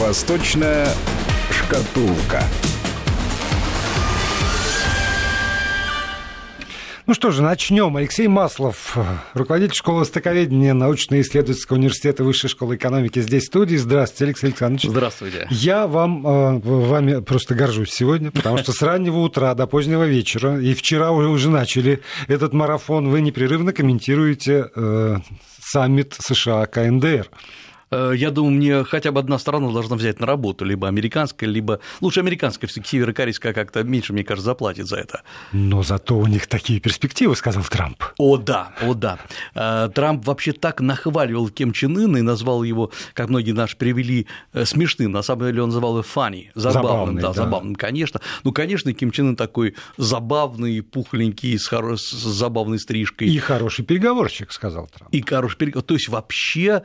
Восточная шкатулка. Ну что же, начнем. Алексей Маслов, руководитель школы востоковедения научно-исследовательского университета Высшей школы экономики здесь в студии. Здравствуйте, Алексей Александрович. Здравствуйте. Я вам, э, вами просто горжусь сегодня, потому что с раннего утра до позднего вечера, и вчера уже, уже начали этот марафон, вы непрерывно комментируете э, саммит США КНДР. Э, я думаю, мне хотя бы одна сторона должна взять на работу, либо американская, либо лучше американская, все-таки северокорейская как-то меньше, мне кажется, заплатит за это. Но зато у них такие перспективы, сказал Трамп. О, да, о, да. Э, Трамп вообще так нахваливал Ким Чен Ына и назвал его, как многие наши перевели, э, смешным. На самом деле он называл его фанни, забавным, забавный, да, да, забавным, конечно. Ну, конечно, Ким Чен Ын такой забавный, пухленький, с, хоро... с забавной стрижкой. И хороший переговорщик, сказал Трамп. И хороший переговорщик. То есть вообще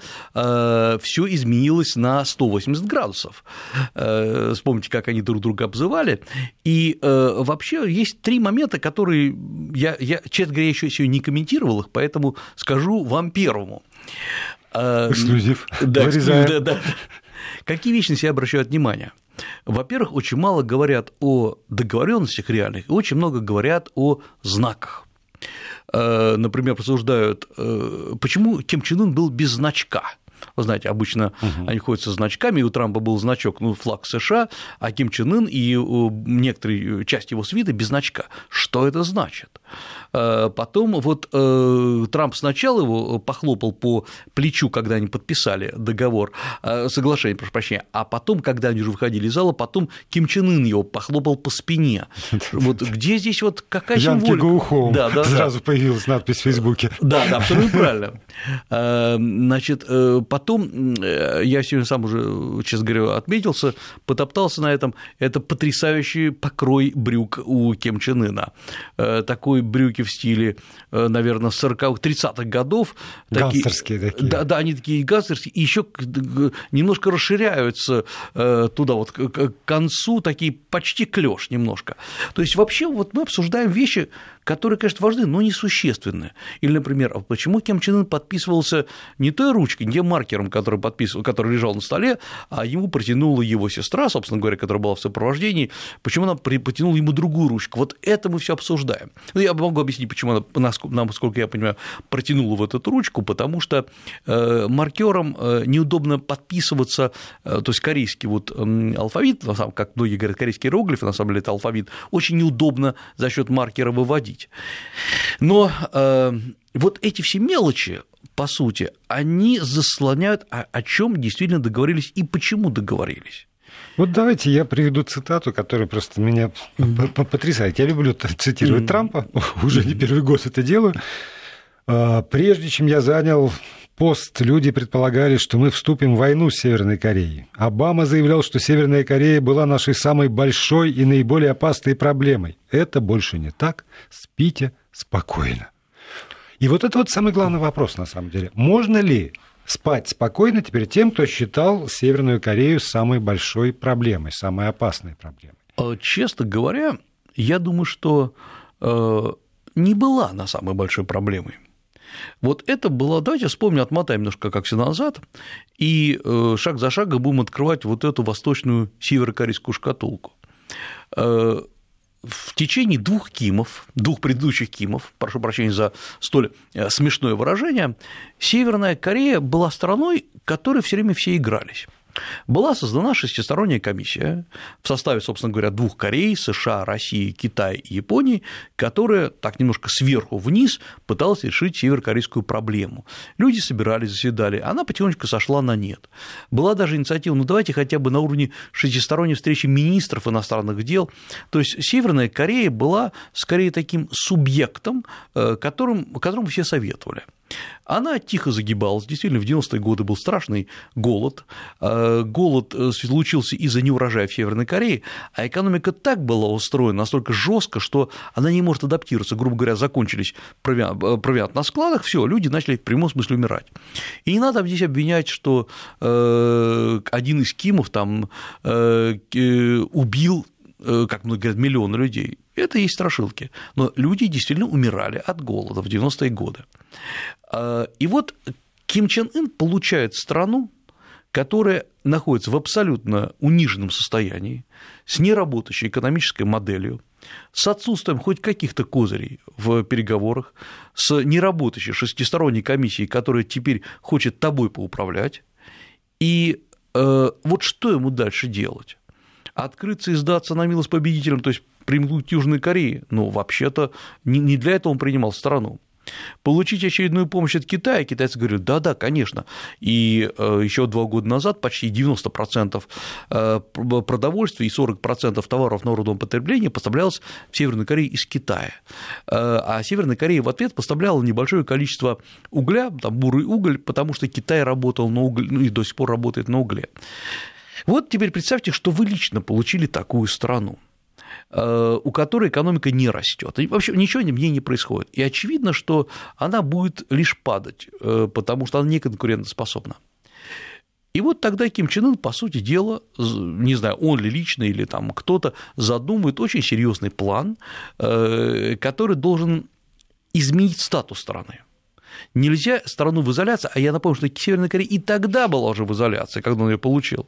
все изменилось на 180 градусов. Э, вспомните, как они друг друга обзывали. И э, вообще есть три момента, которые я, я честно говоря, еще сегодня не комментировал их, поэтому скажу вам первому. Э, эксклюзив. Да, эксклюзив, да, да. Какие вещи на себя обращают внимание? Во-первых, очень мало говорят о договоренностях реальных, и очень много говорят о знаках например, обсуждают, почему Ким Чен Ын был без значка. Вы знаете, обычно угу. они ходят со значками, и у Трампа был значок, ну, флаг США, а Ким Чен Ын и некоторые часть его свита без значка. Что это значит? Э, потом вот э, Трамп сначала его похлопал по плечу, когда они подписали договор, э, соглашение, прошу прощения, а потом, когда они уже выходили из зала, потом Ким Чен Ын его похлопал по спине. Вот где здесь вот какая символика? Да, да, Сразу да. появилась надпись в Фейсбуке. Да, да, абсолютно правильно. Значит, потом я сегодня сам уже, честно говоря, отметился, потоптался на этом. Это потрясающий покрой брюк у Ким Чен Ына. Такой брюки в стиле, наверное, 40-х, 30-х годов. Гангстерские такие, такие. Да, да, они такие гангстерские, и еще немножко расширяются э, туда вот к концу, такие почти клеш немножко. То есть вообще вот мы обсуждаем вещи, которые, конечно, важны, но несущественны. Или, например, а почему Ким Чен Ын подписывался не той ручкой, не маркером, который, подписывал, который лежал на столе, а ему протянула его сестра, собственно говоря, которая была в сопровождении, почему она протянула ему другую ручку. Вот это мы все обсуждаем. Ну, я могу объяснить, почему она, насколько я понимаю, протянула в эту ручку, потому что э, маркером э, неудобно подписываться, э, то есть корейский вот алфавит, как многие говорят, корейские иероглифы, на самом деле это алфавит, очень неудобно за счет маркера выводить обсудить. Но э, вот эти все мелочи, по сути, они заслоняют, о, о чем действительно договорились и почему договорились. Вот давайте я приведу цитату, которая просто меня потрясает. Я люблю цитировать Трампа, уже не первый год это делаю. «А, Прежде чем я занял пост люди предполагали, что мы вступим в войну с Северной Кореей. Обама заявлял, что Северная Корея была нашей самой большой и наиболее опасной проблемой. Это больше не так. Спите спокойно. И вот это вот самый главный вопрос на самом деле. Можно ли спать спокойно теперь тем, кто считал Северную Корею самой большой проблемой, самой опасной проблемой? Э, честно говоря, я думаю, что э, не была она самой большой проблемой. Вот это было, давайте вспомним, отмотаем немножко как все назад, и э, шаг за шагом будем открывать вот эту восточную северокорейскую шкатулку. Э, в течение двух Кимов, двух предыдущих Кимов, прошу прощения за столь э, смешное выражение, Северная Корея была страной, которой все время все игрались. Была создана шестисторонняя комиссия в составе, собственно говоря, двух Корей, США, России, Китая и Японии, которая так немножко сверху вниз пыталась решить северокорейскую проблему. Люди собирались, заседали, она потихонечку сошла на нет. Была даже инициатива, ну давайте хотя бы на уровне шестисторонней встречи министров иностранных дел. То есть Северная Корея была скорее таким субъектом, э, которым, которому все советовали. Она тихо загибалась. Действительно, в 90-е годы был страшный голод. Э, голод э, случился из-за неурожая в Северной Корее, а экономика так была устроена настолько жестко, что она не может адаптироваться. Грубо говоря, закончились э, провиант на складах, все, люди начали в прямом смысле умирать. И не надо здесь обвинять, что один из Кимов там убил как многие говорят, миллионы людей. Это и есть страшилки. Но люди действительно умирали от голода в 90-е годы. А, и вот Ким Чен Ын получает страну, которая находится в абсолютно униженном состоянии, с неработающей экономической моделью, с отсутствием хоть каких-то козырей в переговорах, с неработающей шестисторонней комиссией, которая теперь хочет тобой поуправлять, и э, вот что ему дальше делать? Открыться и сдаться на милость победителям, то есть примкнуть к Южной Корее? Ну, вообще-то не для этого он принимал страну. Получить очередную помощь от Китая, китайцы говорят, да-да, конечно. И э, еще два года назад почти 90% э, продовольствия и 40% товаров народного потребления поставлялось в Северную Корею из Китая. Э, а Северная Корея в ответ поставляла небольшое количество угля, там бурый уголь, потому что Китай работал на угле, ну и до сих пор работает на угле. Вот теперь представьте, что вы лично получили такую страну. Э, у которой экономика не растет. И вообще ничего в ней не происходит. И очевидно, что она будет лишь падать, э, потому что она не конкурентоспособна. И вот тогда Ким Чен Ын, по сути дела, не знаю, он ли лично или там кто-то задумывает очень серьезный план, э, который должен изменить статус страны. Нельзя страну в изоляции, а я напомню, что Северная Корея и тогда была уже в изоляции, когда он ее получил.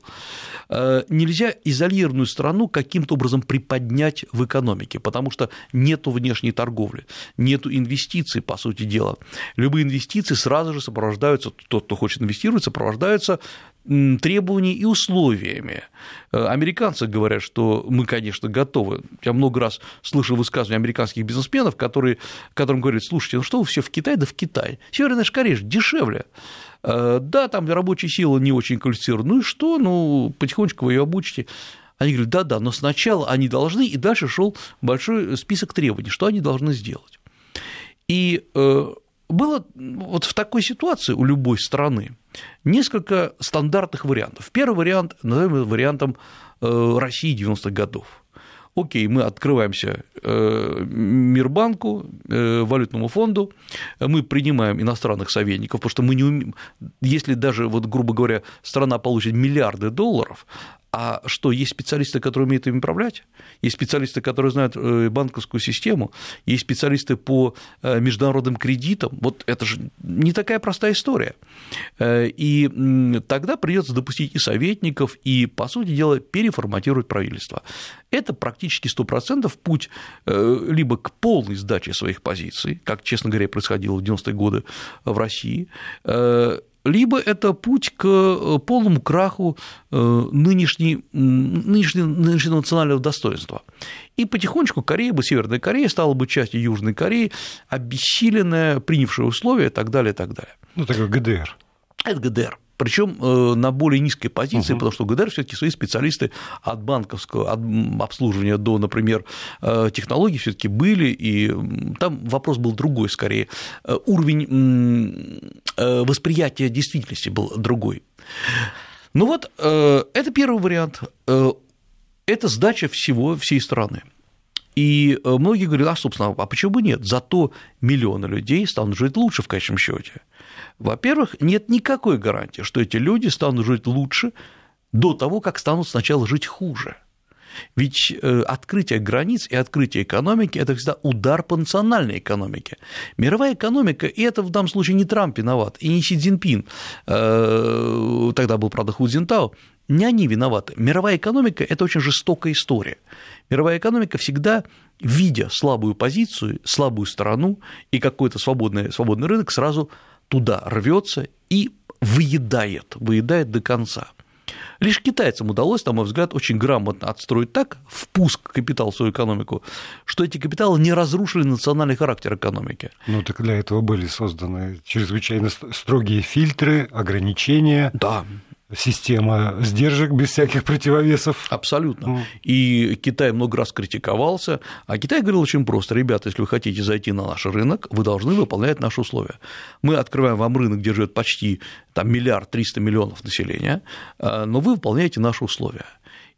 Э, нельзя изолированную страну каким-то образом приподнять в экономике, потому что нет внешней торговли, нет инвестиций, по сути дела. Любые инвестиции сразу же сопровождаются, тот, кто хочет инвестировать, сопровождаются требованиями и условиями. Э, американцы говорят, что мы, конечно, готовы. Я много раз слышал высказывания американских бизнесменов, которые, которым говорят, слушайте, ну что вы все в Китай, да в Китай. Северная Корея дешевле. Э, да, там рабочая сила не очень квалифицирована. Ну и что? Ну, потихонечку вы ее обучите. Они говорят, да-да, но сначала они должны, и дальше шел большой список требований, что они должны сделать. И э, было вот в такой ситуации у любой страны несколько стандартных вариантов. Первый вариант, назовем вариантом э, России 90-х годов. Окей, мы открываемся э, Мирбанку, э, валютному фонду, мы принимаем иностранных советников, потому что мы не умеем, если даже, вот, грубо говоря, страна получит миллиарды долларов, а что, есть специалисты, которые умеют им управлять? Есть специалисты, которые знают э, банковскую систему, есть специалисты по э, международным кредитам. Вот это же не такая простая история. Э, и тогда придется допустить и советников, и, по сути дела, переформатировать правительство. Это практически 100% путь либо к полной сдаче своих позиций, как, честно говоря, происходило в 90-е годы в России, либо это путь к э, полному краху э, нынешней, нынешней, нынешнего национального достоинства. И потихонечку Корея бы, Северная Корея стала бы частью Южной Кореи, обессиленная, принявшая условия и так далее, и так далее. Ну, такой ГДР. Это ГДР причем э, на более низкой позиции, угу. потому что ГДР все-таки свои специалисты от банковского от обслуживания до, например, э, технологий все-таки были, и там вопрос был другой скорее. Э, уровень восприятия действительности был другой. Ну вот, это первый вариант. Это сдача всего, всей страны. И многие говорят, а, собственно, а почему бы нет? Зато миллионы людей станут жить лучше в конечном счете. Во-первых, нет никакой гарантии, что эти люди станут жить лучше до того, как станут сначала жить хуже. Ведь э, открытие границ и открытие экономики – это всегда удар по национальной экономике. Мировая экономика, и это в данном случае не Трамп виноват, и не Си Цзиньпин, э, тогда был, правда, Ху Цзинтао, не они виноваты. Мировая экономика – это очень жестокая история. Мировая экономика всегда, видя слабую позицию, слабую сторону и какой-то свободный, свободный рынок, сразу туда рвется и выедает, выедает до конца. Лишь китайцам удалось, на мой взгляд, очень грамотно отстроить так впуск капитала в свою экономику, что эти капиталы не разрушили национальный характер экономики. Ну, так для этого были созданы чрезвычайно строгие фильтры, ограничения. Да система сдержек без всяких противовесов. Абсолютно. Mm. И Китай много раз критиковался, а Китай говорил очень просто, ребята, если вы хотите зайти на наш рынок, вы должны выполнять наши условия. Мы открываем вам рынок, где живет почти там, миллиард триста миллионов населения, а, но вы выполняете наши условия.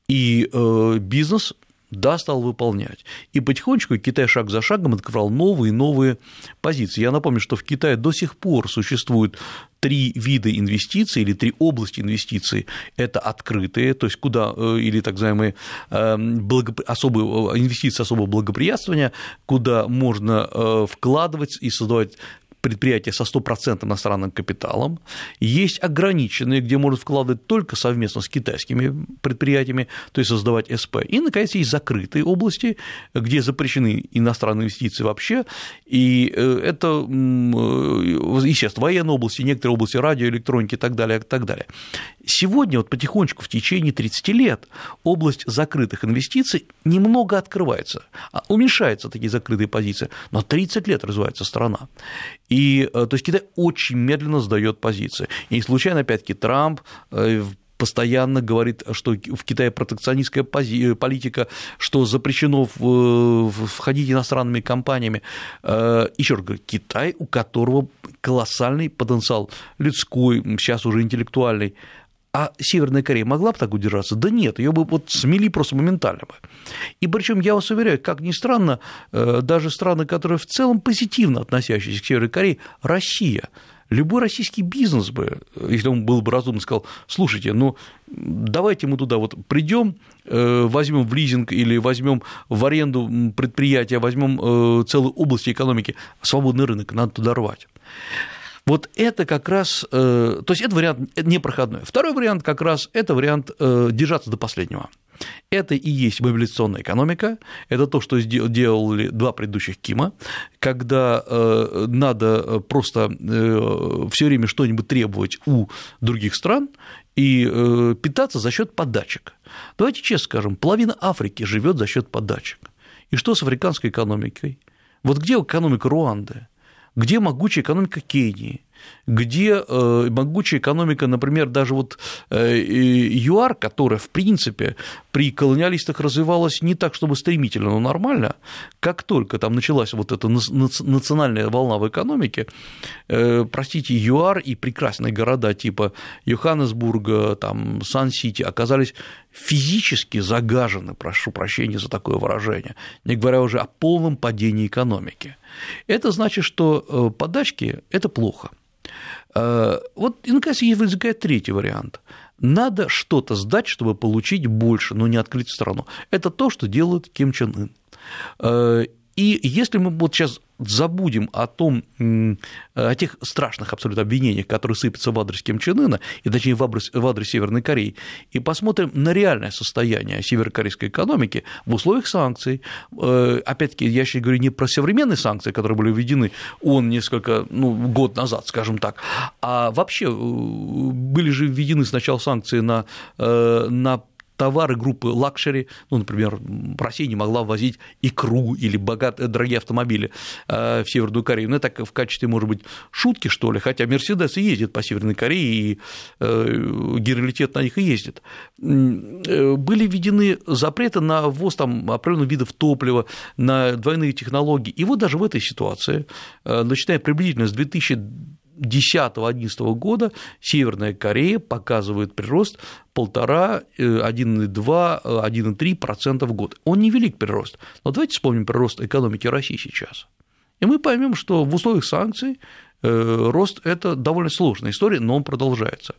И э, бизнес да, стал выполнять. И потихонечку Китай шаг за шагом открывал новые и новые позиции. Я напомню, что в Китае до сих пор существует три вида инвестиций или три области инвестиций. Это открытые, то есть куда, э, или так называемые эм, благоп... особые, э, инвестиции особого благоприятствования, куда можно э, вкладывать и создавать предприятия со стопроцентным иностранным капиталом, есть ограниченные, где можно вкладывать только совместно с китайскими предприятиями, то есть создавать СП. И, наконец, есть закрытые области, где запрещены иностранные инвестиции вообще, и э, это, естественно, военные области, некоторые области радиоэлектроники и так далее, и так далее. Сегодня вот потихонечку в течение 30 лет область закрытых инвестиций немного открывается, а уменьшаются такие закрытые позиции, но 30 лет развивается страна. И, э, то есть Китай очень медленно сдает позиции. И не случайно, опять-таки, Трамп э, постоянно говорит, что в Китае протекционистская политика, что запрещено входить иностранными компаниями. Э, Еще раз говорю, Китай, у которого колоссальный потенциал людской, сейчас уже интеллектуальный, а Северная Корея могла бы так удержаться? Да нет, ее бы вот смели просто моментально бы. И причем я вас уверяю, как ни странно, э, даже страны, которые в целом позитивно относящиеся к Северной Корее, Россия, любой российский бизнес бы, если он был бы разумно, сказал, слушайте, ну давайте мы туда вот придем, э, возьмем в лизинг или возьмем в аренду предприятия, возьмем э, целую область экономики, свободный рынок, надо туда рвать. Вот это как раз, э, то есть это вариант непроходной. Второй вариант как раз это вариант э, держаться до последнего. Это и есть мобилизационная экономика, это то, что делали два предыдущих Кима, когда э, надо просто все время что-нибудь требовать у других стран и питаться за счет подачек. Давайте честно скажем, половина Африки живет за счет подачек. И что с африканской экономикой? Вот где экономика Руанды? Где могучая экономика Кении, где э, могучая экономика, например, даже вот э, ЮАР, которая, в принципе, при колониалистах развивалась не так, чтобы стремительно, но нормально, как только там началась вот эта национальная волна в экономике, э, простите, ЮАР и прекрасные города типа Йоханнесбурга, там, Сан-Сити оказались физически загажены, прошу прощения за такое выражение, не говоря уже о полном падении экономики. Это значит, что подачки – это плохо. Э, вот, и, наконец, возникает третий вариант. Надо что-то сдать, чтобы получить больше, но не открыть страну. Это то, что делает Ким Чен Ын. И если мы вот сейчас забудем о том, о тех страшных абсолютно обвинениях, которые сыпятся в адрес Ким Чен Ына, и точнее в адрес, в адрес Северной Кореи, и посмотрим на реальное состояние северокорейской экономики в условиях санкций. Э, опять-таки, я сейчас говорю не про современные санкции, которые были введены он несколько, ну, год назад, скажем так, а вообще э, были же введены сначала санкции на, э, на товары группы luxury, ну, например, Россия не могла ввозить икру или богатые, дорогие автомобили э, в Северную Корею. Ну, это так в качестве, может быть, шутки, что ли, хотя Мерседес и ездит по Северной Корее, и э, генералитет на них и ездит. Э, были введены запреты на ввоз там, определенных видов топлива, на двойные технологии. И вот даже в этой ситуации, начиная приблизительно с 2000 2010-2011 года Северная Корея показывает прирост 1,5, 1,2, 1,3% в год. Он невелик прирост. Но давайте вспомним прирост экономики России сейчас. И мы поймем, что в условиях санкций э, рост – это довольно сложная история, но он продолжается.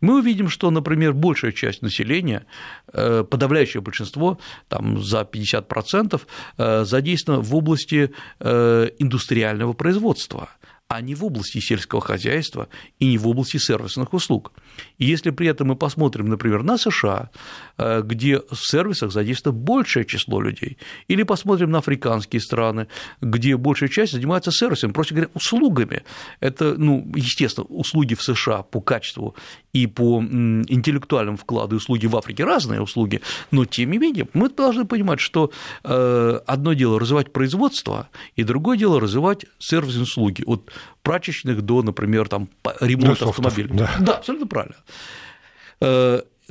Мы увидим, что, например, большая часть населения, э, подавляющее большинство, там за 50%, э, задействовано в области индустриального производства – а не в области сельского хозяйства и не в области сервисных услуг. И если при этом мы посмотрим, например, на США, где в сервисах задействовано большее число людей, или посмотрим на африканские страны, где большая часть занимается сервисом, проще говоря, услугами. Это, ну, естественно, услуги в США по качеству и по интеллектуальному вкладу услуги в Африке разные услуги, но тем не менее мы должны понимать, что э, одно дело развивать производство, и другое дело развивать сервисные услуги. Вот прачечных до, например, там, ремонта автомобиля. Да. да, абсолютно правильно.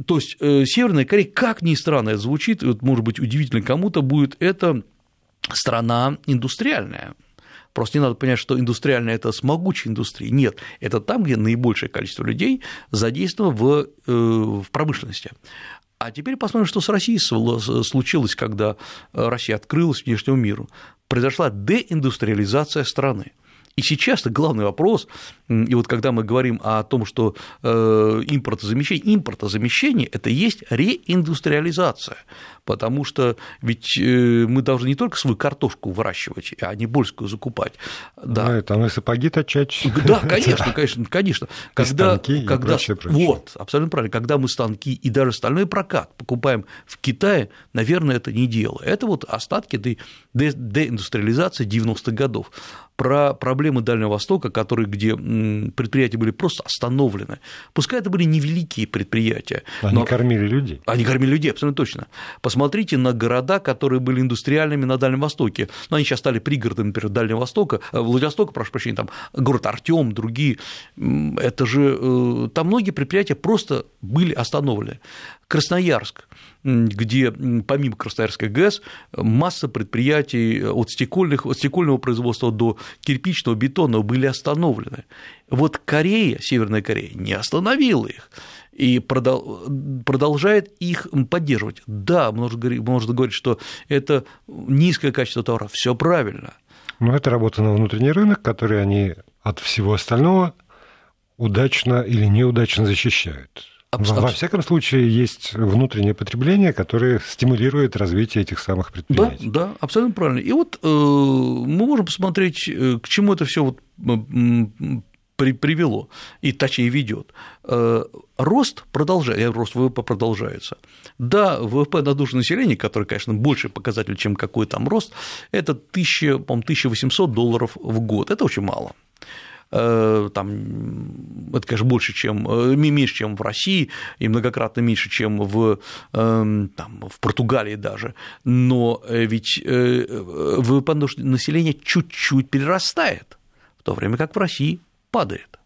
То есть э, Северная Корея, как ни странно это звучит, вот, может быть, удивительно кому-то будет, это страна индустриальная. Просто не надо понять, что индустриальная – это с могучей индустрией. Нет, это там, где наибольшее количество людей задействовано в, э, в промышленности. А теперь посмотрим, что с Россией случилось, когда Россия открылась внешнему миру. Произошла деиндустриализация страны. И сейчас главный вопрос, и вот когда мы говорим о том, что э, импортозамещение, импортозамещение – это есть реиндустриализация, потому что ведь э, мы должны не только свою картошку выращивать, а не польскую закупать. Да, да там и сапоги точать. Да, конечно, конечно, конечно. Когда, станки когда, прочее, прочее. Вот, абсолютно правильно. Когда мы станки и даже стальной прокат покупаем в Китае, наверное, это не дело. Это вот остатки деиндустриализации 90-х годов про проблемы Дальнего Востока, которые, где предприятия были просто остановлены. Пускай это были невеликие предприятия. Они но... кормили людей. Они кормили людей, абсолютно точно. Посмотрите на города, которые были индустриальными на Дальнем Востоке. Ну, они сейчас стали пригородами, например, Дальнего Востока, э, Владивостока, прошу прощения, там город Артем, другие. Это же э, там многие предприятия просто были остановлены. Красноярск, где помимо Красноярской ГЭС масса предприятий от, стекольных, от стекольного производства до кирпичного, бетонного были остановлены. Вот Корея, Северная Корея, не остановила их и продолжает их поддерживать. Да, можно говорить, можно говорить, что это низкое качество товара, все правильно. Но это работа на внутренний рынок, который они от всего остального удачно или неудачно защищают. Абсолютно. Во всяком случае, есть внутреннее потребление, которое стимулирует развитие этих самых предприятий. Да, да, абсолютно правильно. И вот э, мы можем посмотреть, э, к чему это все вот при, привело, и точнее ведет. Э, рост продолжается, рост ВВП продолжается. Да, ВВП на душу населения, который, конечно, больше показатель, чем какой там рост, это 1000, 1800 долларов в год. Это очень мало. Э, там, это, конечно, больше, чем, э, меньше, чем в России, и многократно меньше, чем в, эм, там, в Португалии даже, но э, ведь ВВП населения чуть-чуть перерастает, в то время как в России падает.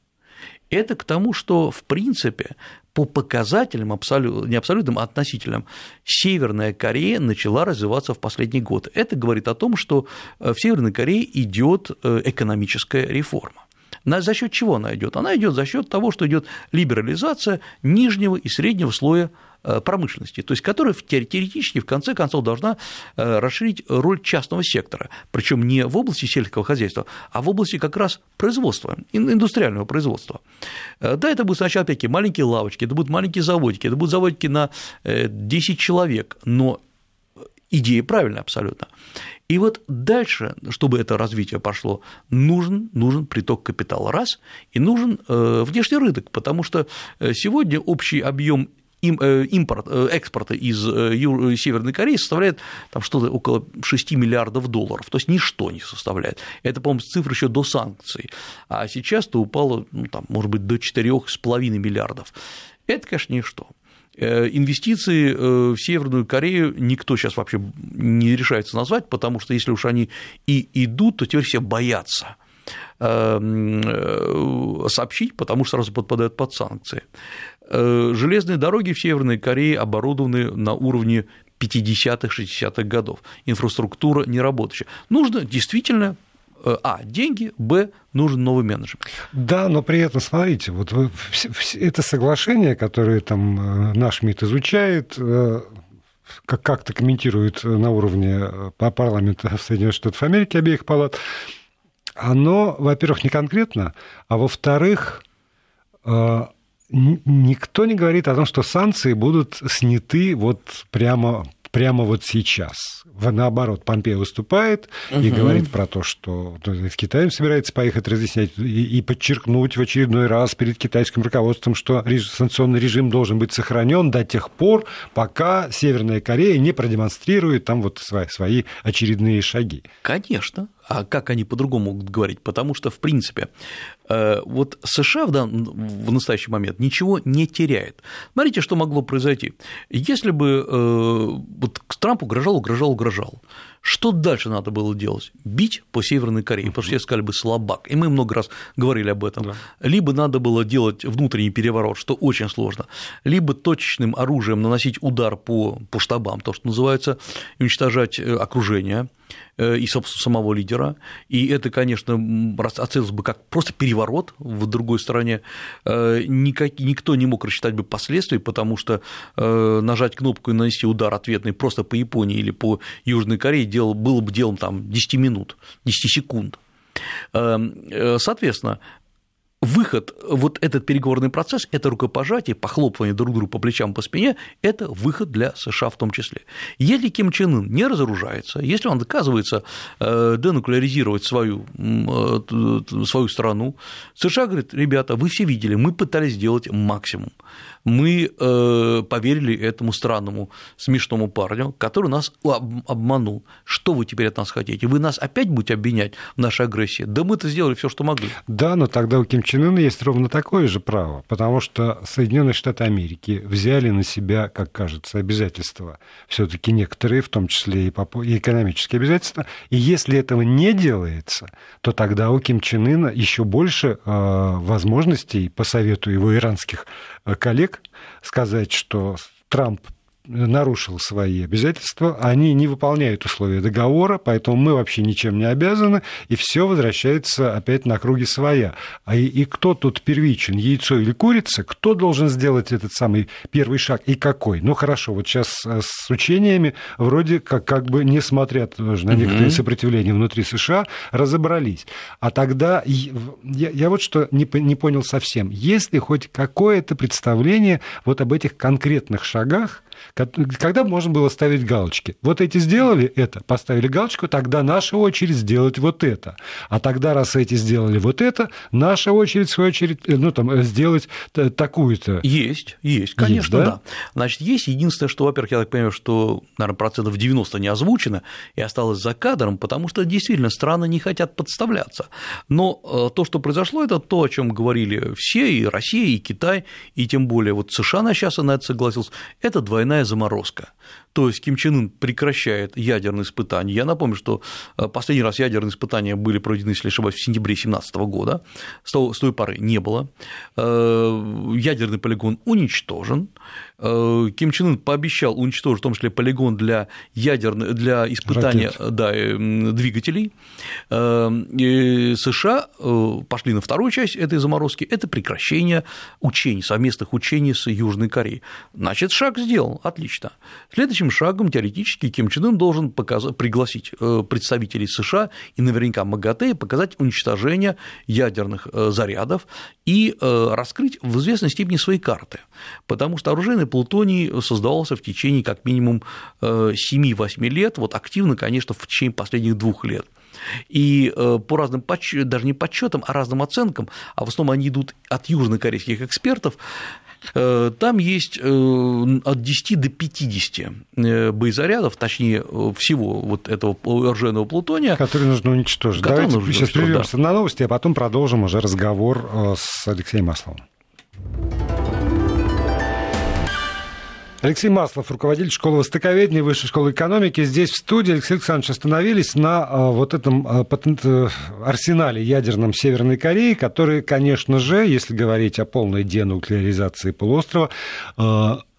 Это к тому, что, в принципе, по показателям, абсолют, не абсолютным, а относительным, Северная Корея начала развиваться в последний год. Это говорит о том, что в Северной Корее идет экономическая реформа. За счет чего она идет? Она идет за счет того, что идет либерализация нижнего и среднего слоя э, промышленности, то есть которая теоретически в конце концов должна э, расширить роль частного сектора, причем не в области сельского хозяйства, а в области как раз производства, индустриального производства. Э, да, это будут сначала опять маленькие лавочки, это будут маленькие заводики, это будут заводики на 10 человек, но идея правильная абсолютно. И вот дальше, чтобы это развитие пошло, нужен, нужен приток капитала, раз, и нужен э, внешний рынок, потому что э, сегодня общий объем э, импорт, экспорта из Северной Кореи составляет там что-то около 6 миллиардов долларов, то есть ничто не составляет. Это, по-моему, цифра еще до санкций, а сейчас-то упало, ну, там, может быть, до 4,5 миллиардов. Это, конечно, ничто. Э, инвестиции э, в Северную Корею никто сейчас вообще не решается назвать, потому что если уж они и идут, то теперь все боятся э, сообщить, потому что сразу подпадают под санкции. Железные дороги в Северной Корее оборудованы на уровне 50-х, 60-х годов. Инфраструктура не работающая. Нужно действительно Э, а, деньги, б, нужен новый менеджмент. Да, но при этом, смотрите, вот вы, это соглашение, которое там э, наш МИД изучает, э, как- как-то комментирует на уровне парламента Соединенных Штатов Америки обеих палат, оно, во-первых, не конкретно, а во-вторых, никто не говорит о том, что санкции будут сняты вот прямо прямо вот сейчас. Наоборот, Помпей выступает угу. и говорит про то, что в Китай собирается поехать разъяснять и, подчеркнуть в очередной раз перед китайским руководством, что санкционный режим должен быть сохранен до тех пор, пока Северная Корея не продемонстрирует там вот свои, свои очередные шаги. Конечно. А как они по-другому могут говорить? Потому что, в принципе, вот США в, дан... в настоящий момент ничего не теряет. Смотрите, что могло произойти. Если бы э, вот Трамп угрожал, угрожал, угрожал, что дальше надо было делать? Бить по Северной Корее, потому что все сказали бы слабак, и мы много раз говорили об этом. Да. Либо надо было делать внутренний переворот, что очень сложно, либо точечным оружием наносить удар по, по штабам, то, что называется, уничтожать э, окружение, Э, и, собственно, самого лидера. И это, конечно, оценилось бы как просто переворот в другой стране. Э, никак, никто не мог рассчитать бы последствий, потому что э, нажать кнопку и нанести удар ответный просто по Японии или по Южной Корее дело, было бы делом там, 10 минут, 10 секунд. Эм, соответственно, выход, вот этот переговорный процесс, это рукопожатие, похлопывание друг другу по плечам, по спине, это выход для США в том числе. Если Ким Чен Ын не разоружается, если он доказывается э, денуклеаризировать свою, э, свою страну, США говорит, ребята, вы все видели, мы пытались сделать максимум мы э, поверили этому странному смешному парню, который нас обманул. Что вы теперь от нас хотите? Вы нас опять будете обвинять в нашей агрессии? Да мы-то сделали все, что могли. Да, но тогда у Ким Чен Ына есть ровно такое же право, потому что Соединенные Штаты Америки взяли на себя, как кажется, обязательства, все-таки некоторые, в том числе и, экономические обязательства. И если этого не делается, то тогда у Ким Чен Ына еще больше э, возможностей, по совету его иранских коллег, сказать, что Трамп нарушил свои обязательства, они не выполняют условия договора, поэтому мы вообще ничем не обязаны, и все возвращается опять на круги своя. А и, и кто тут первичен, яйцо или курица, кто должен сделать этот самый первый шаг и какой? Ну хорошо, вот сейчас э, с учениями вроде как, как бы, несмотря тоже на некоторые угу. сопротивления внутри США, разобрались. А тогда я, я вот что не, не понял совсем. Есть ли хоть какое-то представление вот об этих конкретных шагах, когда можно было ставить галочки. Вот эти сделали это, поставили галочку, тогда наша очередь сделать вот это. А тогда, раз эти сделали вот это, наша очередь, в свою очередь, э, ну, там, э, сделать такую-то. Есть, есть, конечно, есть, да? да. Значит, есть. Единственное, что, во-первых, я так понимаю, что, наверное, процентов 90 не озвучено и осталось за кадром, потому что действительно страны не хотят подставляться. Но э, то, что произошло, это то, о чем говорили все, и Россия, и Китай, и тем более вот США на сейчас на это согласился, это двойная заморозка. То есть Ким Чен Ын прекращает ядерные испытания. Я напомню, что э, последний раз ядерные испытания были проведены, если ошибаюсь, в сентябре 2017 года. С той поры не было. Э, ядерный полигон уничтожен. Э, Ким Чен Ын пообещал уничтожить в том числе полигон для, ядерных, для испытания да, двигателей. И США пошли на вторую часть этой заморозки – это прекращение учений, совместных учений с Южной Кореей. Значит, шаг сделан, отлично. Следующим шагом теоретически Ким Чен Ын должен показать, пригласить э, представителей США и наверняка МАГАТЭ показать уничтожение ядерных э, зарядов и э, раскрыть в известной степени свои карты, потому что оружейный плутоний создавался в течение как минимум 7-8 лет, вот активно, конечно, в течение последних двух лет. И по разным, даже не подсчетам, а разным оценкам, а в основном они идут от южнокорейских экспертов, там есть э, от 10 до 50 э, боезарядов, точнее всего вот этого оружейного плутония. Который нужно уничтожить. Давайте нужно сейчас прервемся да. на новости, а потом продолжим уже разговор с Алексеем Масловым. Алексей Маслов, руководитель школы востоковедения Высшей школы экономики. Здесь в студии, Алексей Александрович, остановились на а, вот этом а, э, арсенале ядерном Северной Кореи, который, конечно же, если говорить о полной денуклеаризации полуострова,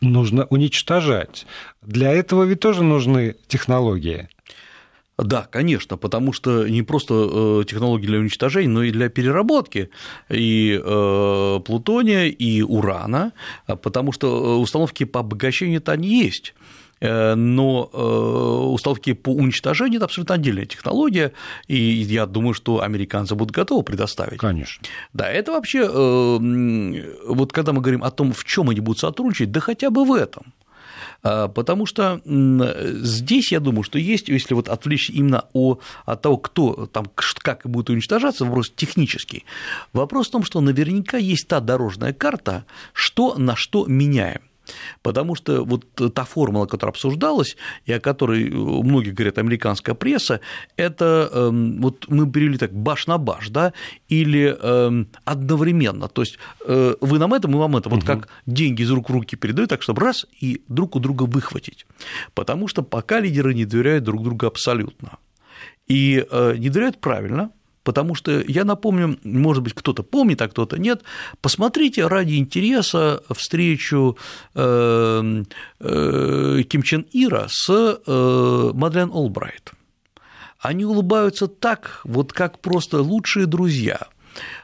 нужно уничтожать. Для этого ведь тоже нужны технологии. Да, конечно, потому что не просто э, технологии для уничтожения, но и для переработки и э, плутония, и урана, потому что э, установки по обогащению-то они есть но установки по уничтожению – это абсолютно отдельная технология, и я думаю, что американцы будут готовы предоставить. Конечно. Да, это вообще, вот когда мы говорим о том, в чем они будут сотрудничать, да хотя бы в этом – а, потому что здесь, я думаю, что есть, если вот отвлечь именно о, от того, кто там, как будет уничтожаться, вопрос технический. Вопрос в том, что наверняка есть та дорожная карта, что на что меняем. Потому что вот та формула, которая обсуждалась, и о которой э, многие говорят американская пресса, это эм, вот мы перевели так баш на баш, да, или эм, одновременно. То есть э, вы нам это, мы вам это. Вот угу. как деньги из рук в руки передают, так чтобы раз и друг у друга выхватить. Потому что пока лидеры не доверяют друг другу абсолютно. И э, не доверяют правильно, Потому что я напомню, может быть, кто-то помнит, а кто-то нет, посмотрите ради интереса встречу э, э, Ким Чен Ира с э, Мадлен Олбрайт. Они улыбаются так, вот как просто лучшие друзья.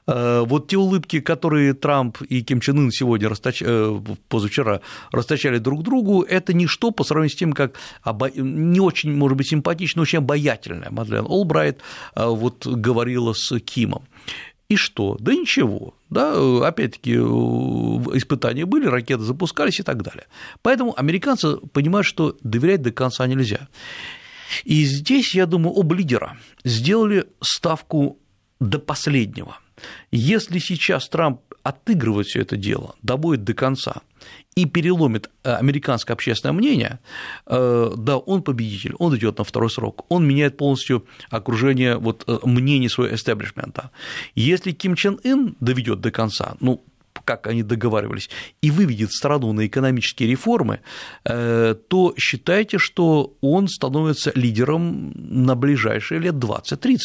Э, вот те улыбки, которые Трамп и Ким Чен Ын сегодня расточ... Э, позавчера расточали друг другу, это ничто по сравнению с тем, как обо... не очень, может быть, симпатичная, очень обаятельная Мадлен Олбрайт вот говорила с Кимом. И что? Да ничего. Да, опять-таки, испытания были, ракеты запускались и так далее. Поэтому американцы понимают, что доверять до конца нельзя. И здесь, я думаю, оба лидера сделали ставку до последнего. Если сейчас Трамп отыгрывает все это дело, добудет до конца и переломит э, американское общественное мнение, э, да, он победитель, он идет на второй срок, он меняет полностью окружение вот, э, мнений своего эстеблишмента. Если Ким Чен Ын доведет до конца, ну, как они договаривались, и выведет страну на экономические реформы, э, то считайте, что он становится лидером на ближайшие лет 20-30.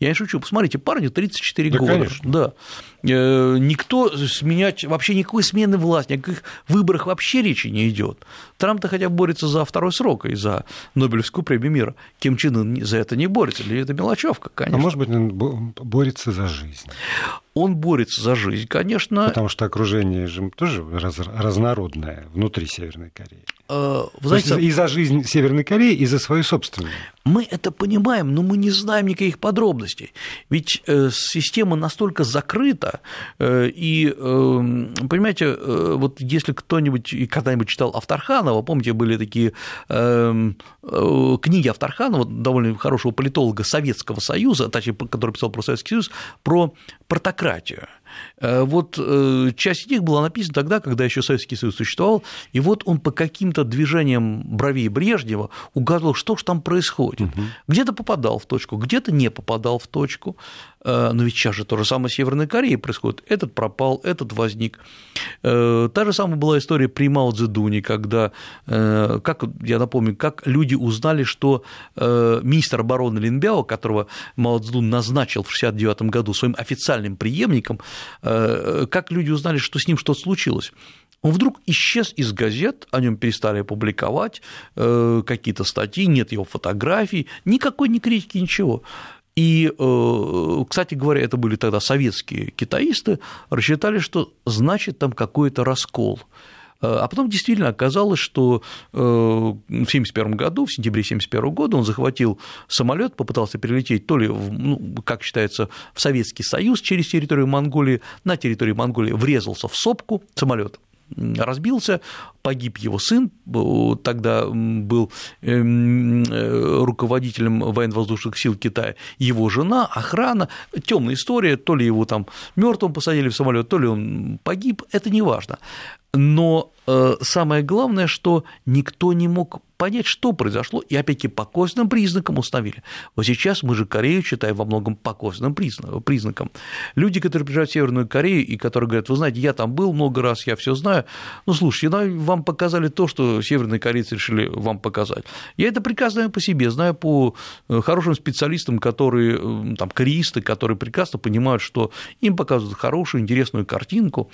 Я не шучу, посмотрите, парню 34 да, года. Конечно. Да. Э, никто сменять, вообще никакой смены власти, никаких выборах вообще речи не идет. Трамп-то хотя бы борется за второй срок и за Нобелевскую премию мира. Ким Чен Ын за это не борется, или это мелочевка, конечно. А может быть, он борется за жизнь? Он борется за жизнь, конечно. Потому что окружение же тоже раз, разнородное внутри Северной Кореи. Э, вы знаете, и за жизнь Северной Кореи, и за свою собственную. Мы это понимаем, но мы не знаем никаких подробностей. Ведь э, система настолько закрыта, э, и, понимаете, вот если кто-нибудь когда-нибудь читал Авторханова, помните, были такие книги Авторханова, довольно хорошего политолога Советского Союза, точнее, который писал про Советский Союз, про портократию. Э, вот э, часть из них была написана тогда, когда еще Советский Союз существовал, и вот он по каким-то движениям бровей Брежнева угадывал, что же там происходит. Угу. Где-то попадал в точку, где-то не попадал в точку. Э, но ведь сейчас же то же самое в Северной Корее происходит. Этот пропал, этот возник. Та же самая была история при Мао Цзэдуне, когда, как, я напомню, как люди узнали, что министр обороны Линбяо, которого Мао Цзэдун назначил в 1969 году своим официальным преемником, как люди узнали, что с ним что-то случилось? Он вдруг исчез из газет, о нем перестали публиковать э, какие-то статьи, нет его фотографий, никакой ни критики, ничего. И, э, кстати говоря, это были тогда советские китаисты, рассчитали, что значит там какой-то раскол. Э, а потом действительно оказалось, что э, в 1971 году, в сентябре 1971 года он захватил самолет, попытался перелететь то ли, в, ну, как считается, в Советский Союз через территорию Монголии, на территории Монголии врезался в сопку самолет разбился, погиб его сын, тогда был эм, э, руководителем военно-воздушных сил Китая, его жена, охрана, темная история, то ли его там мертвым посадили в самолет, то ли он погиб, это не важно. Но э, самое главное, что никто не мог понять, что произошло, и опять-таки по косвенным признакам установили. Вот сейчас мы же Корею считаем во многом по косвенным признакам. Люди, которые приезжают в Северную Корею и которые говорят, вы знаете, я там был много раз, я все знаю, ну, слушайте, ну, вам показали то, что северные корейцы решили вам показать. Я это знаю по себе, знаю по э, хорошим специалистам, которые, э, там, кореисты, которые прекрасно понимают, что им показывают хорошую, интересную картинку,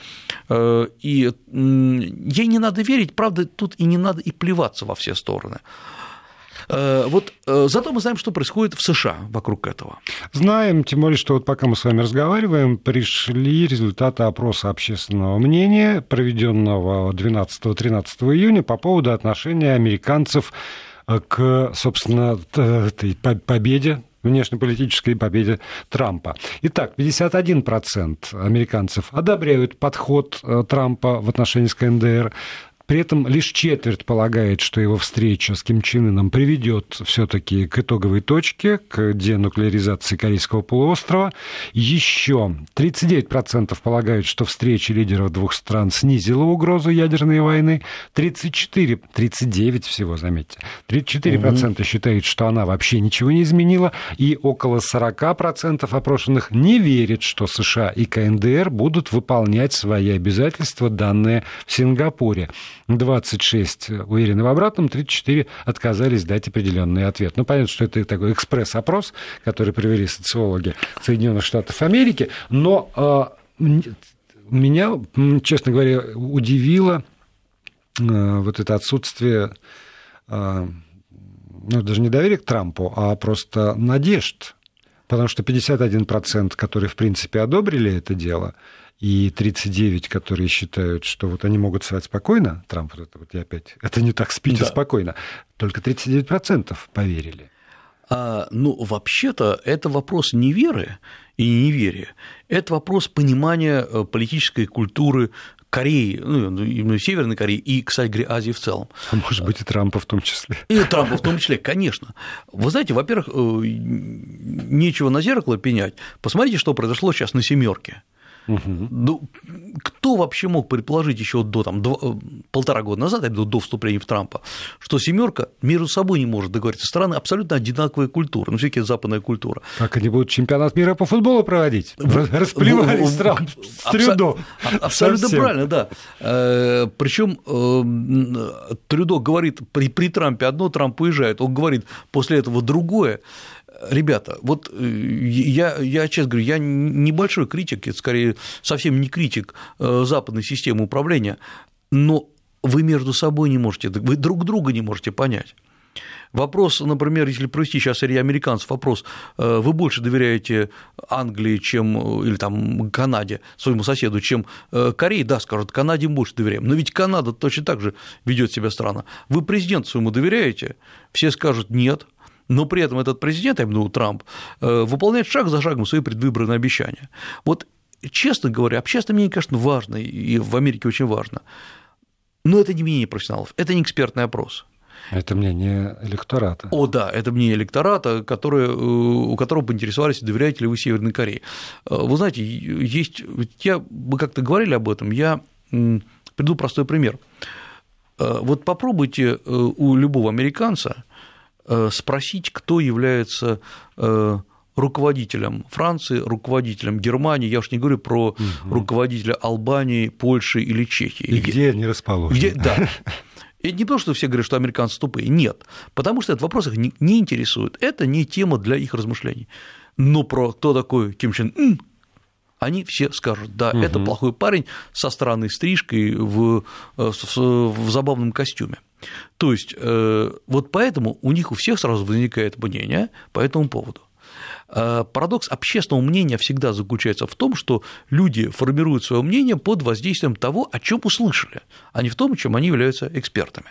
э, и ей не надо верить, правда, тут и не надо и плеваться во все стороны. Э, вот э, зато мы знаем, что происходит в США вокруг этого. Знаем, тем более, что вот пока мы с вами разговариваем, пришли результаты опроса общественного мнения, проведенного 12-13 июня по поводу отношения американцев к, собственно, этой победе внешнеполитической победе Трампа. Итак, 51% американцев одобряют подход э, Трампа в отношении с КНДР, при этом лишь четверть полагает, что его встреча с Ким Чен Ыном приведет все-таки к итоговой точке, к денуклеаризации Корейского полуострова. Еще 39% полагают, что встреча лидеров двух стран снизила угрозу ядерной войны. 34, 39 всего, заметьте. 34% угу. считают, что она вообще ничего не изменила. И около 40% опрошенных не верят, что США и КНДР будут выполнять свои обязательства, данные в Сингапуре. 26 уверены в обратном, 34 отказались дать определенный ответ. Ну, понятно, что это такой экспресс-опрос, который провели социологи Соединенных Штатов Америки, но э, меня, честно говоря, удивило э, вот это отсутствие, э, ну, даже не доверия к Трампу, а просто надежд Потому что 51%, которые, в принципе, одобрили это дело, и 39, которые считают, что вот они могут спать спокойно, Трамп, вот это вот я опять, это не так, спите да. спокойно, только 39% поверили. А, ну, вообще-то, это вопрос не веры и неверия, это вопрос понимания э, политической культуры Кореи, ну, именно Северной Кореи и, кстати говоря, Азии в целом. А может быть, и Трампа в том числе. И Трампа в том числе, конечно. Вы знаете, во-первых, э, нечего на зеркало пенять. Посмотрите, что произошло сейчас на семерке. Угу. Ну, кто вообще мог предположить еще до там, два, э, полтора года назад, до, до вступления в Трампа, что семерка между собой не может договориться? Страны абсолютно одинаковые культуры, ну, все-таки западная культура. Как они будут чемпионат мира по футболу проводить? Расплевались Трамп с Трюдо. Абсолютно правильно, да. Э, Причем э, Трюдо говорит при, при Трампе одно, Трамп уезжает, он говорит после этого другое ребята, вот э, я, я честно говорю, я небольшой критик, это скорее совсем не критик э, западной системы управления, но вы между собой не можете, вы друг друга не можете понять. Вопрос, например, если провести сейчас среди американцев вопрос, э, вы больше доверяете Англии, чем, или там Канаде, своему соседу, чем Корее, да, скажут, Канаде больше доверяем, но ведь Канада точно так же ведет себя странно. Вы президенту своему доверяете? Все скажут нет, но при этом этот президент, я имею в виду Трамп, э, выполняет шаг за шагом свои предвыборные обещания. Вот, честно говоря, общественное мнение, конечно, важно, и в Америке очень важно, но это не мнение профессионалов, это не экспертный опрос. Это мнение электората. О, да, это мнение электората, который, э, у которого поинтересовались, доверяете ли вы Северной Корее. Э, вы знаете, есть, я, мы как-то говорили об этом, я приду простой пример. Вот попробуйте у любого американца спросить, кто является э, руководителем Франции, руководителем Германии, я уж не говорю про угу. руководителя Албании, Польши или Чехии. И где они расположены. Где, да. И не то, что все говорят, что американцы тупые, нет, потому что этот вопрос их не, не интересует, это не тема для их размышлений. Но про кто такой Ким Чен Ын, они все скажут, да, угу. это плохой парень со странной стрижкой в, э, в, в забавном костюме. То есть э, вот поэтому у них у всех сразу возникает мнение по этому поводу. Э, парадокс общественного мнения всегда заключается в том, что люди формируют свое мнение под воздействием того, о чем услышали, а не в том, чем они являются экспертами.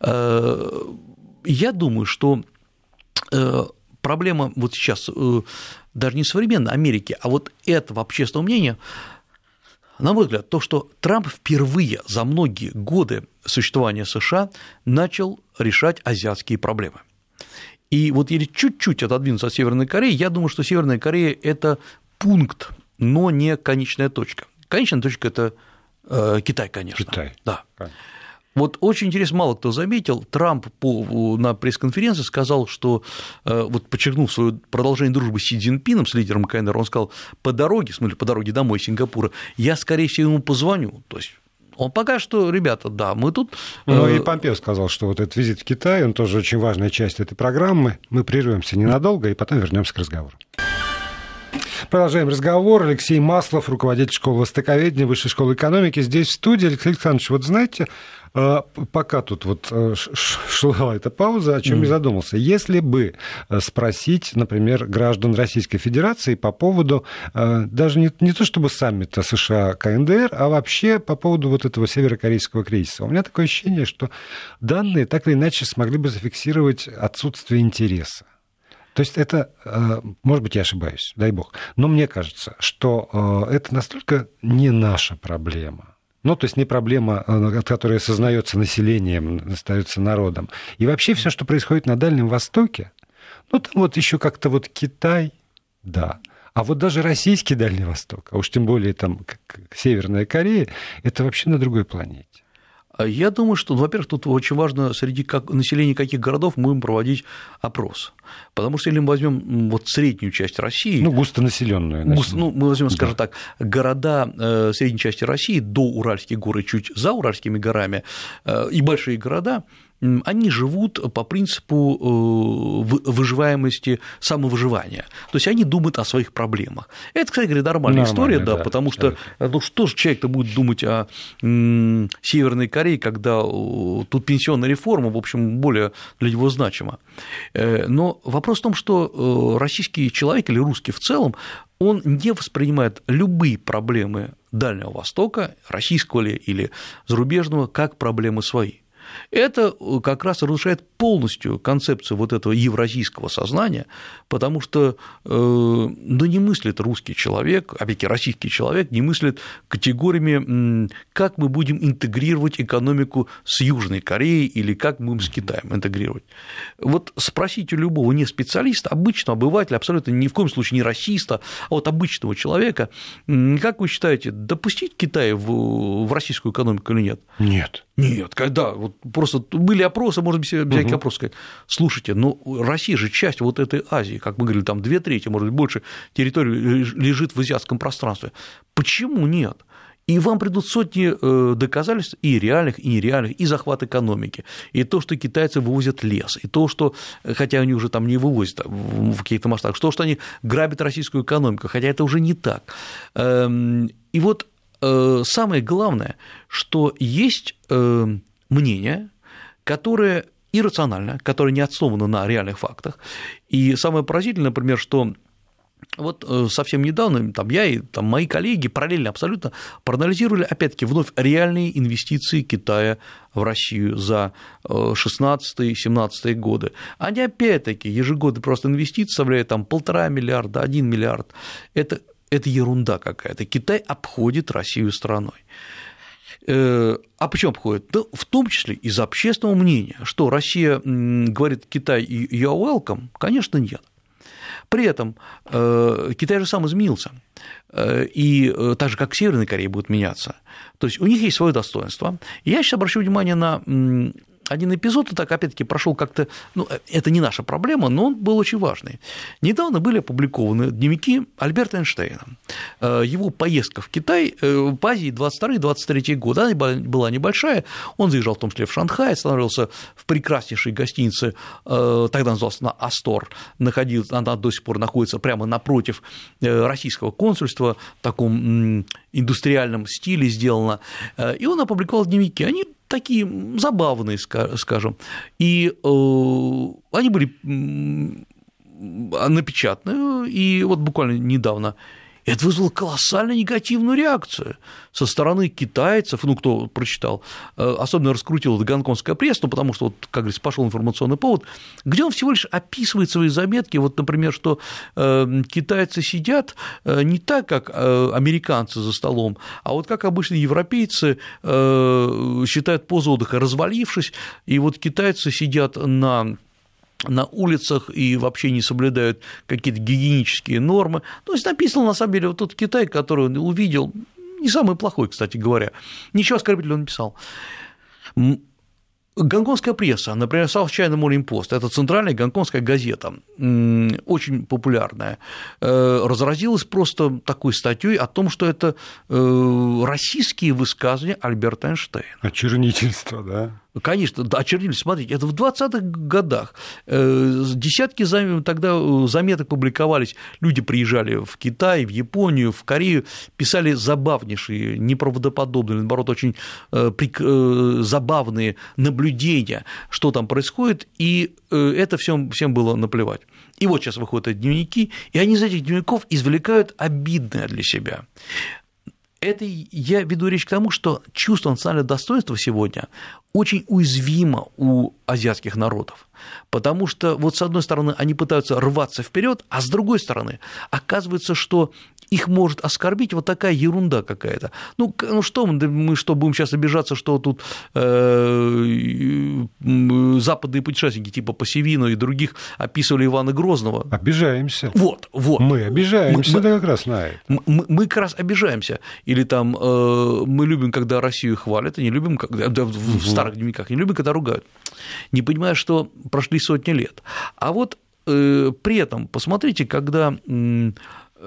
Э, я думаю, что проблема вот сейчас даже не современной Америки, а вот этого общественного мнения на мой взгляд, то, что Трамп впервые за многие годы существования США начал решать азиатские проблемы. И вот если чуть-чуть отодвинуться от Северной Кореи, я думаю, что Северная Корея – это пункт, но не конечная точка. Конечная точка – это э, Китай, конечно. Китай. Да. Конечно. Вот очень интересно, мало кто заметил, Трамп по, на пресс-конференции сказал, что, э, вот подчеркнув свое продолжение дружбы с Си Цзиньпином, с лидером КНР, он сказал, по дороге, в смысле, по дороге домой из Сингапура, я, скорее всего, ему позвоню. То есть он пока что, ребята, да, мы тут... Ну и э, Помпео сказал, что вот этот визит в Китай, он тоже очень важная часть этой программы. Мы прервемся ненадолго и потом вернемся к разговору. Продолжаем разговор. Алексей Маслов, руководитель школы востоковедения Высшей школы экономики. Здесь в студии. Алексей Александрович, вот знаете, пока тут вот э, шла эта пауза, о чем mm. я задумался. Если бы э, спросить, например, граждан Российской Федерации по поводу даже не, не то чтобы саммита США КНДР, а вообще по поводу вот этого северокорейского кризиса, у меня такое ощущение, что данные так или иначе смогли бы зафиксировать отсутствие интереса. То есть это, э, может быть, я ошибаюсь, дай бог, но мне кажется, что э, это настолько не наша проблема. Ну, то есть не проблема, э, которая осознается населением, остается народом. И вообще все, что происходит на Дальнем Востоке, ну, там вот еще как-то вот Китай, да. А вот даже российский Дальний Восток, а уж тем более там Северная Корея, это вообще на другой планете. А я думаю, что, во-первых, тут очень важно, среди как, населения каких городов мы будем проводить опрос. Потому что если мы возьмем вот среднюю часть России. Ну, густонаселенную. Густо, ну, мы возьмем, скажем да. так, города э, средней части России до Уральских гор и чуть за Уральскими горами э, и большие города, они живут по принципу э, выживаемости, самовыживания. То есть они думают о своих проблемах. Это, кстати говоря, нормальная история, да, да, потому что ну, что же человек-то будет думать о Северной Корее, когда тут пенсионная реформа, в общем, более для него значима. Э, но вопрос в том, что российский человек или русский в целом, он не воспринимает любые проблемы Дальнего Востока, российского ли или зарубежного, как проблемы свои. Это э, как раз разрушает полностью концепцию вот этого евразийского сознания, потому что ну, не мыслит русский человек, опять-таки российский человек, не мыслит категориями, как мы будем интегрировать экономику с Южной Кореей или как мы будем с Китаем интегрировать. Вот спросите любого не специалиста, обычного обывателя, абсолютно ни в коем случае не расиста, а вот обычного человека, как вы считаете, допустить Китай в, в российскую экономику или нет? Нет. Нет, когда вот просто были опросы, можно взять угу. опрос сказать, слушайте, ну Россия же часть вот этой Азии, как мы говорили, там две трети, может быть, больше территории лежит в азиатском пространстве. Почему нет? И вам придут сотни э, доказательств и реальных, и нереальных, и захват экономики, и то, что китайцы вывозят лес, и то, что, хотя они уже там не вывозят в каких-то масштабах, то, что они грабят российскую экономику, хотя это уже не так. Эм, и вот самое главное, что есть э, мнение, которое иррационально, которое не основано на реальных фактах. И самое поразительное, например, что вот э, совсем недавно там я и там, мои коллеги параллельно абсолютно проанализировали, опять-таки, вновь реальные инвестиции Китая в Россию за 16-17 годы. Они опять-таки ежегодно просто инвестиции составляют там полтора миллиарда, один миллиард. Это это ерунда какая-то. Китай обходит Россию страной. Э, а почему обходит? Да, в том числе из-за общественного мнения, что Россия говорит Китай you're welcome, конечно, нет. При этом э, Китай же сам изменился, э, и так же, как Северная Корея будет меняться. То есть у них есть свое достоинство. я сейчас обращу внимание на один эпизод, и так, опять-таки, прошел как-то, ну, это не наша проблема, но он был очень важный. Недавно были опубликованы дневники Альберта Эйнштейна. Э, его поездка в Китай э, в Азии 22-23 годы, она была небольшая, он заезжал в том числе в Шанхай, останавливался в прекраснейшей гостинице, э, тогда назывался на Астор, находился, она до сих пор находится прямо напротив российского консульства, в таком индустриальном стиле сделано, и он опубликовал дневники. Они такие забавные, скажем. И э, они были напечатаны, и вот буквально недавно это вызвало колоссально негативную реакцию со стороны китайцев, ну, кто прочитал, э, особенно раскрутил это гонконгская пресса, ну, потому что, вот, как говорится, пошел информационный повод, где он всего лишь описывает свои заметки, вот, например, что э, китайцы сидят э, не так, как американцы за столом, а вот как обычные европейцы считают позу отдыха развалившись, и вот китайцы сидят на на улицах и вообще не соблюдают какие-то гигиенические нормы. То есть написано, на самом деле, вот тот Китай, который он увидел, не самый плохой, кстати говоря, ничего оскорбительного не писал. Гонконгская пресса, например, South China Morning Post, это центральная гонконгская газета, очень популярная, э, разразилась просто такой статьей о том, что это э, российские высказывания Альберта Эйнштейна. Очернительство, да? Конечно, да, очернили. Смотрите, это в 20-х годах. Э, десятки тогда э, заметок публиковались. Люди приезжали в Китай, в Японию, в Корею, писали забавнейшие, неправдоподобные, наоборот, очень э, забавные наблюдения, что там происходит, и это всем, всем было наплевать. И вот сейчас выходят эти дневники, и они из этих дневников извлекают обидное для себя это я веду речь к тому, что чувство национального достоинства сегодня очень уязвимо у азиатских народов, потому что вот с одной стороны они пытаются рваться вперед, а с другой стороны оказывается, что их может оскорбить вот такая ерунда какая-то. Ну, ну что мы, мы что, будем сейчас обижаться, что тут э, западные путешественники типа Пассивину и других описывали Ивана Грозного? Обижаемся. Вот, вот. Мы обижаемся, мы, это как раз на это. Мы, мы как раз обижаемся. Или там э, мы любим, когда Россию хвалят, и не любим, когда да, в угу. Старых дневниках, не любим, когда ругают. Не понимая, что прошли сотни лет. А вот э, при этом, посмотрите, когда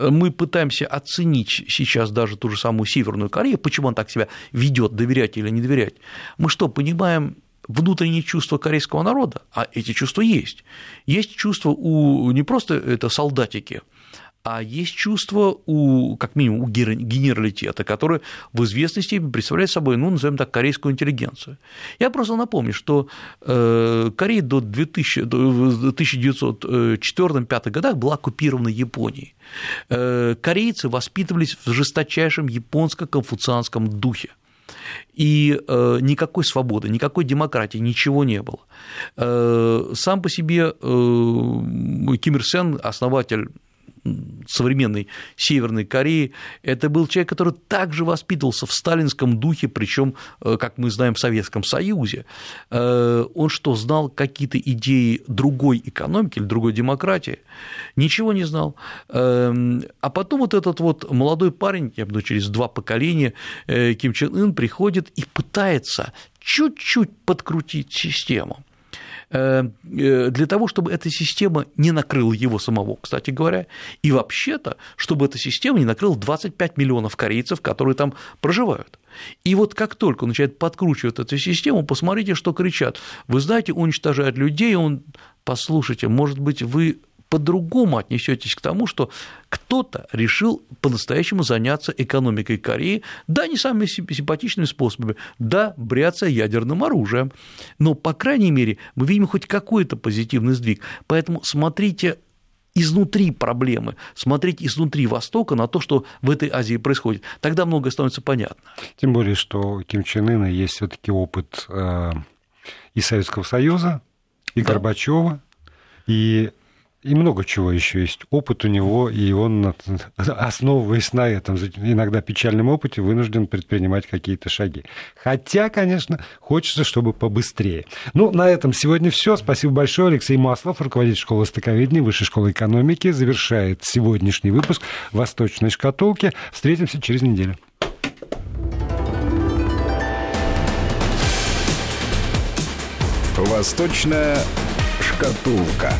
мы пытаемся оценить сейчас даже ту же самую Северную Корею, почему он так себя ведет, доверять или не доверять. Мы что, понимаем внутренние чувства корейского народа, а эти чувства есть. Есть чувства у не просто это солдатики, а есть чувство у, как минимум, у генералитета, который в известной степени представляет собой, ну, назовем так, корейскую интеллигенцию. Я просто напомню, что э, Корея до, 2000, до 1904-1905 годах была оккупирована Японией. Э, корейцы воспитывались в жесточайшем японско-конфуцианском духе и э, никакой свободы, никакой демократии, ничего не было. Сам по себе Ким Ир Сен, основатель современной Северной Кореи, это был человек, который также воспитывался в сталинском духе, причем, э, как мы знаем, в Советском Союзе. Э, он что, знал какие-то идеи другой экономики или другой демократии? Ничего не знал. Эм, а потом вот этот вот молодой парень, я думаю, через два поколения, э, Ким Чен Ын приходит и пытается чуть-чуть подкрутить систему. Э, э, для того, чтобы эта система не накрыла его самого, кстати говоря, и вообще-то, чтобы эта система не накрыла 25 миллионов корейцев, которые там проживают. И вот как только начинает подкручивать эту систему, посмотрите, что кричат. Вы знаете, уничтожают людей, он, послушайте, может быть, вы по-другому отнесетесь к тому, что кто-то решил по-настоящему заняться экономикой Кореи, да, не самыми симпатичными способами, да, бряться ядерным оружием, но, по крайней мере, мы видим хоть какой-то позитивный сдвиг. Поэтому смотрите изнутри проблемы, смотреть изнутри Востока на то, что в этой Азии происходит. Тогда многое становится понятно. Тем более, что Ким Чен Ына есть все таки опыт э, и Советского Союза, и да. Горбачева, и и много чего еще есть. Опыт у него, и он, основываясь на этом, иногда печальном опыте, вынужден предпринимать какие-то шаги. Хотя, конечно, хочется, чтобы побыстрее. Ну, на этом сегодня все. Спасибо большое. Алексей Маслов, руководитель школы востоковедения Высшей школы экономики, завершает сегодняшний выпуск «Восточной шкатулки». Встретимся через неделю. Восточная шкатулка.